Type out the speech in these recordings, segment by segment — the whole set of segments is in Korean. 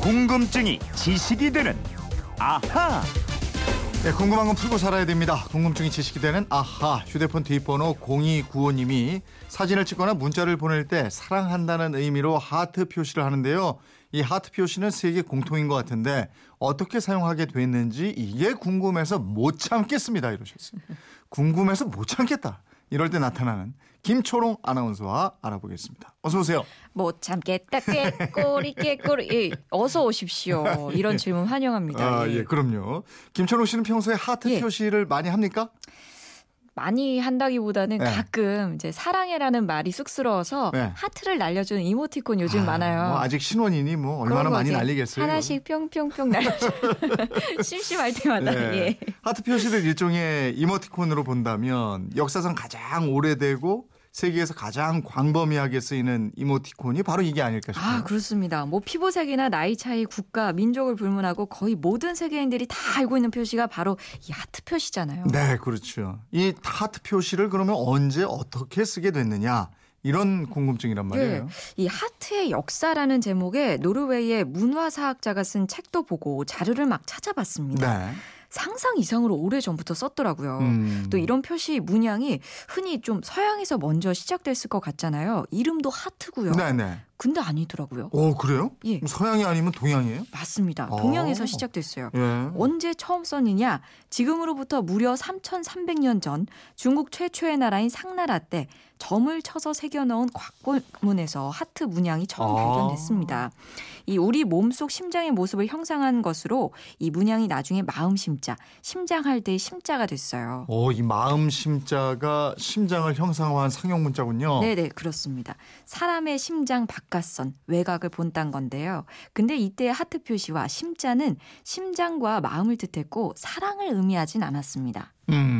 궁금증이 지식이 되는 아하. 네, 궁금한 건 풀고 살아야 됩니다. 궁금증이 지식이 되는 아하 휴대폰 뒷번호 0295님이 사진을 찍거나 문자를 보낼 때 사랑한다는 의미로 하트 표시를 하는데요. 이 하트 표시는 세계 공통인 것 같은데 어떻게 사용하게 됐는지 이게 궁금해서 못 참겠습니다 이러셨어요. 궁금해서 못 참겠다. 이럴 때 나타나는 김초롱 아나운서와 알아보겠습니다. 어서 오세요. 못 참겠다 꾀꼬리 꾀꼬리 예, 어서 오십시오. 이런 질문 환영합니다. 아, 예. 예, 그럼요. 김초롱 씨는 평소에 하트 예. 표시를 많이 합니까? 많이 한다기보다는 네. 가끔 이제 사랑해라는 말이 쑥스러워서 네. 하트를 날려주는 이모티콘 요즘 아, 많아요. 뭐 아직 신혼이니 뭐 얼마나 많이 날리겠어요. 하나씩 뿅뿅뿅 날려줘. 심심할 때마다 네. 예. 하트 표시를 일종의 이모티콘으로 본다면 역사상 가장 오래되고 세계에서 가장 광범위하게 쓰이는 이모티콘이 바로 이게 아닐까 싶어요. 아 그렇습니다. 뭐 피부색이나 나이 차이, 국가, 민족을 불문하고 거의 모든 세계인들이 다 알고 있는 표시가 바로 이 하트 표시잖아요. 네, 그렇죠. 이 하트 표시를 그러면 언제 어떻게 쓰게 됐느냐 이런 궁금증이란 말이에요. 이 하트의 역사라는 제목의 노르웨이의 문화사학자가 쓴 책도 보고 자료를 막 찾아봤습니다. 네. 상상 이상으로 오래 전부터 썼더라고요. 음. 또 이런 표시 문양이 흔히 좀 서양에서 먼저 시작됐을 것 같잖아요. 이름도 하트고요. 네네. 근데 아니더라고요. 오 그래요? 예. 서양이 아니면 동양이에요? 맞습니다. 어. 동양에서 시작됐어요. 예. 언제 처음 썼느냐? 지금으로부터 무려 3,300년 전 중국 최초의 나라인 상나라 때 점을 쳐서 새겨 넣은 곽문에서 하트 문양이 처음 아. 발견됐습니다. 이 우리 몸속 심장의 모습을 형상한 것으로 이 문양이 나중에 마음 심자, 심장할 때의 심자가 됐어요. 오, 이 마음 심자가 심장을 형상화한 상형 문자군요. 네 네 그렇습니다. 사람의 심장 바깥선 외곽을 본딴 건데요. 근데 이때의 하트 표시와 심자는 심장과 마음을 뜻했고 사랑을 의미하진 않았습니다. 음,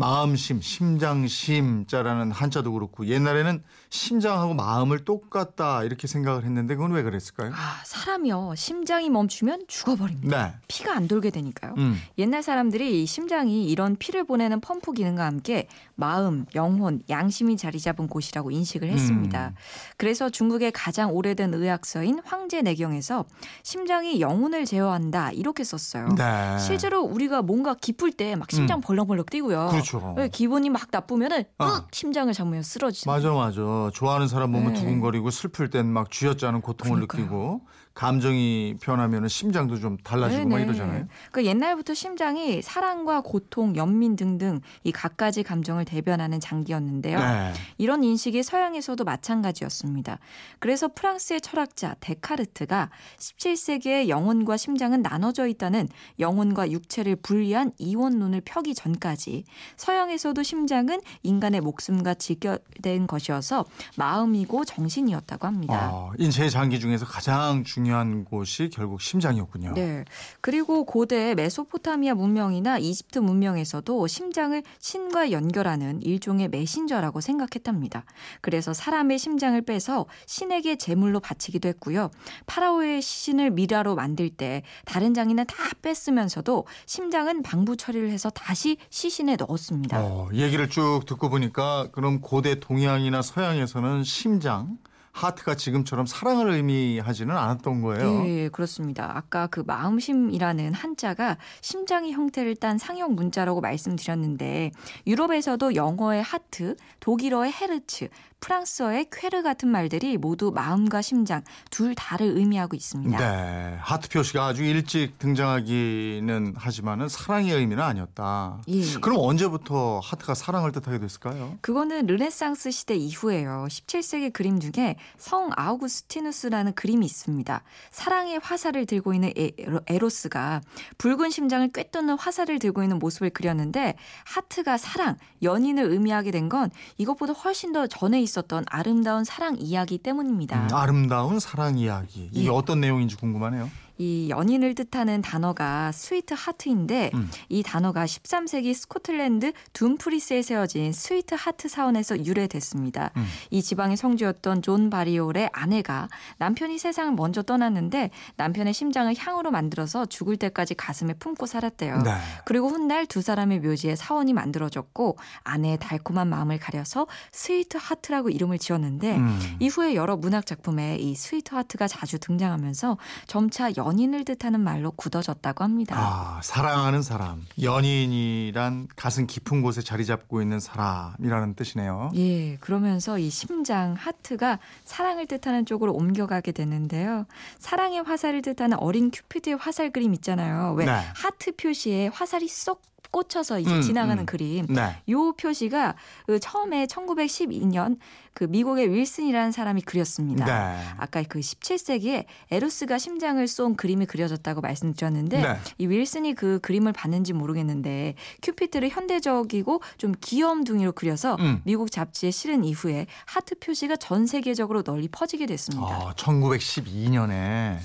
마음심, 심장심자라는 한자도 그렇고 옛날에는 심장하고 마음을 똑같다 이렇게 생각을 했는데 그건 왜 그랬을까요? 아 사람이요 심장이 멈추면 죽어버립니다. 네. 피가 안 돌게 되니까요. 음. 옛날 사람들이 이 심장이 이런 피를 보내는 펌프 기능과 함께 마음, 영혼, 양심이 자리 잡은 곳이라고 인식을 했습니다. 음. 그래서 중국의 가장 오래된 의학서인 황제내경에서 심장이 영혼을 제어한다 이렇게 썼어요. 네. 실제로 우리가 뭔가 기쁠 때 막 심장 벌렁벌렁 뛰고요. 그렇죠. 왜 기분이 막 나쁘면은 어. 윽 심장을 잡으면 쓰러지죠. 맞아, 맞아. 좋아하는 사람 보면 네. 두근거리고 슬플 땐 막 쥐어짜는 고통을 그러니까요. 느끼고 감정이 변하면 심장도 좀 달라지고 막 이러잖아요. 그 옛날부터 심장이 사랑과 고통, 연민 등등 이 갖가지 감정을 대변하는 장기였는데요. 네. 이런 인식이 서양에서도 마찬가지였습니다. 그래서 프랑스의 철학자 데카르트가 17세기에 영혼과 심장은 나눠져 있다는 영혼과 육체를 분리한 이원론을 펴기 전까지 서양에서도 심장은 인간의 목숨과 직결된 것이어서 마음이고 정신이었다고 합니다. 아, 인체의 장기 중에서 가장 중요한 곳이 결국 심장이었군요. 네. 그리고 고대 메소포타미아 문명이나 이집트 문명에서도 심장을 신과 연결하는 일종의 메신저라고 생각했답니다. 그래서 사람의 심장을 빼서 신에게 제물로 바치기도 했고요. 파라오의 시신을 미라로 만들 때 다른 장인은 다 뺐으면서도 심장은 방부 처리를 해서 다시 시신에 넣었습니다. 어, 얘기를 쭉 듣고 보니까 그럼 고대 동양이나 서양에서는 심장, 하트가 지금처럼 사랑을 의미하지는 않았던 거예요. 예, 예, 그렇습니다. 아까 그 마음심이라는 한자가 심장의 형태를 딴 상형 문자라고 말씀드렸는데 유럽에서도 영어의 하트, 독일어의 Herz, 프랑스어의 cœur 같은 말들이 모두 마음과 심장 둘 다를 의미하고 있습니다. 네, 하트 표시가 아주 일찍 등장하기는 하지만은 사랑의 의미는 아니었다. 예. 그럼 언제부터 하트가 사랑을 뜻하게 됐을까요? 그거는 르네상스 시대 이후에요. 17세기 그림 중에 성 아우구스티누스라는 그림이 있습니다. 사랑의 화살을 들고 있는 에로- 에로스가 붉은 심장을 꿰뚫는 화살을 들고 있는 모습을 그렸는데 하트가 사랑, 연인을 의미하게 된 건 이것보다 훨씬 더 전에 있었던 아름다운 사랑 이야기 때문입니다. 음, 아름다운 사랑 이야기. 이게 예. 어떤 내용인지 궁금하네요. 이 연인을 뜻하는 단어가 sweetheart인데 음. 이 단어가 13세기 스코틀랜드 둠프리스에 세워진 스위트 하트 사원에서 유래됐습니다. 음. 이 지방의 성주였던 존 발리올의 아내가 남편이 세상을 먼저 떠났는데 남편의 심장을 향으로 만들어서 죽을 때까지 가슴에 품고 살았대요. 네. 그리고 훗날 두 사람의 묘지에 사원이 만들어졌고 아내의 달콤한 마음을 가려서 스위트 하트라고 이름을 지었는데 음. 이후에 여러 문학 작품에 이 스위트 하트가 자주 등장하면서 점차 연 인을 뜻하는 말로 굳어졌다고 합니다. 아, 사랑하는 사람. 연인이란 가슴 깊은 곳에 자리 잡고 있는 사람이라는 뜻이네요. 예, 그러면서 이 심장 하트가 사랑을 뜻하는 쪽으로 옮겨가게 되는데요. 사랑의 화살을 뜻하는 어린 큐피드의 화살 그림 있잖아요. 왜 네. 하트 표시에 화살이 쏙 꽂혀서 이제 음, 지나가는 음. 그림. 네. 요 표시가 그 처음에 1912년 그 미국의 윌슨이라는 사람이 그렸습니다. 네. 아까 그 17세기에 에로스가 심장을 쏜 그림이 그려졌다고 말씀드렸는데 네. 이 윌슨이 그 그림을 봤는지 모르겠는데 큐피드를 현대적이고 좀 귀염둥이로 그려서 음. 미국 잡지에 실은 이후에 하트 표시가 전 세계적으로 널리 퍼지게 됐습니다. 아, 1912년에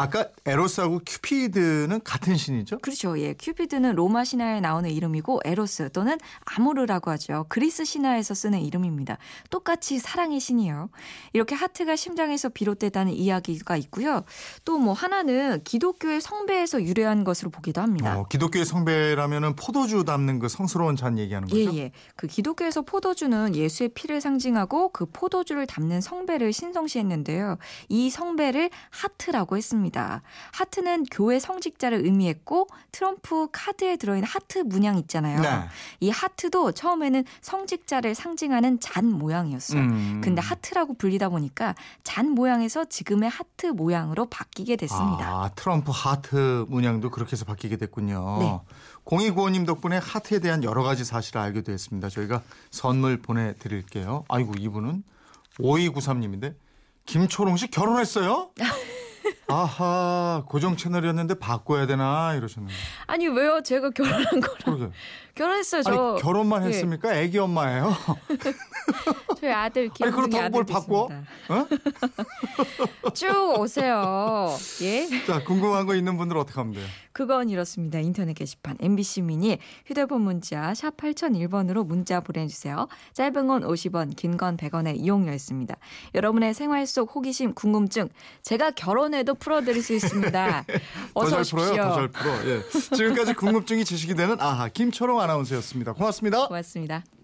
아까 에로스하고 큐피드는 같은 신이죠? 그렇죠. 예. 큐피드는 로마 신화에 나오는 이름이고 에로스 또는 아모르라고 하죠. 그리스 신화에서 쓰는 이름입니다. 똑같이 사랑의 신이에요. 이렇게 하트가 심장에서 비롯됐다는 이야기가 있고요. 또 뭐 하나는 기독교의 성배에서 유래한 것으로 보기도 합니다. 어, 기독교의 성배라면은 포도주 담는 그 성스러운 잔 얘기하는 거죠? 예, 예. 그 기독교에서 포도주는 예수의 피를 상징하고 그 포도주를 담는 성배를 신성시했는데요. 이 성배를 하트라고 했습니다. 하트는 교회 성직자를 의미했고 트럼프 카드에 들어있는 하트 문양 있잖아요. 네. 이 하트도 처음에는 성직자를 상징하는 잔 모양이었어요. 음. 근데 하트라고 불리다 보니까 잔 모양에서 지금의 하트 모양으로 바뀌게 됐습니다. 아, 트럼프 하트 문양도 그렇게 해서 바뀌게 됐군요. 네. 공익구호님 덕분에 하트에 대한 여러 가지 사실을 알게 됐습니다. 저희가 선물 보내드릴게요. 아이고 이분은 5293님인데 김초롱 씨 결혼했어요? 아하 고정 채널이었는데 바꿔야 되나 이러셨는데 아니 왜요? 제가 결혼한 거랑 그러게 결혼했어요. 저 아니 결혼만 예. 했습니까? 애기 엄마예요. 아들 김웅이 그렇다고 아들 뭘 바꿔? 됐습니다. 쭉 오세요. 예. 자 궁금한 거 있는 분들 어떻게 하면 돼요? 그건 이렇습니다. 인터넷 게시판 MBC 미니 휴대폰 문자 샵 8001번으로 문자 보내주세요. 짧은 건 50원, 긴 건 100원의 이용료 있습니다. 여러분의 생활 속 호기심, 궁금증 제가 결혼해도 풀어드릴 수 있습니다. 어서 오십시오. 풀어요, 더잘 풀어. 예. 지금까지 궁금증이 지식이 되는 아하 김초롱 아나운서였습니다. 고맙습니다. 고맙습니다.